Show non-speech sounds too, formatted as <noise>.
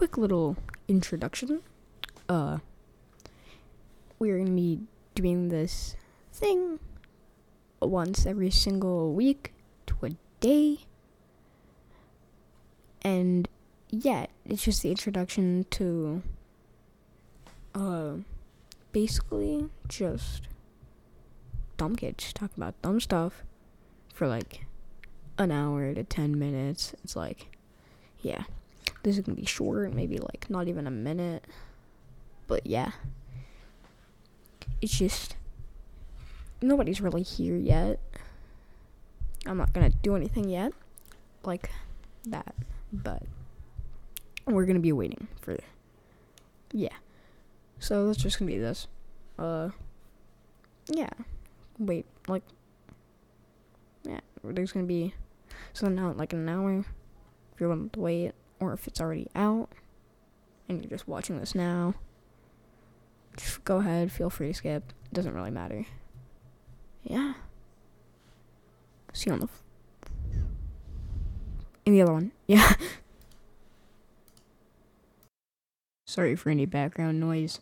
quick little introduction. Uh, we're gonna be doing this thing once every single week to a day. And yeah, it's just the introduction to uh basically just dumb kids talking about dumb stuff for like an hour to 10 minutes. It's like yeah. This is to be short, maybe like not even a minute. But yeah. It's just nobody's really here yet. I'm not gonna do anything yet, like that, but we're gonna be waiting for, yeah. So that's just gonna be this. Uh, yeah. Wait, like, yeah. There's gonna be something out like an hour. If you're willing to wait, or if it's already out, and you're just watching this now. Just go ahead. Feel free to skip. It doesn't really matter yeah. See on the. F- in the other one. <laughs> Yeah. Sorry for any background noise.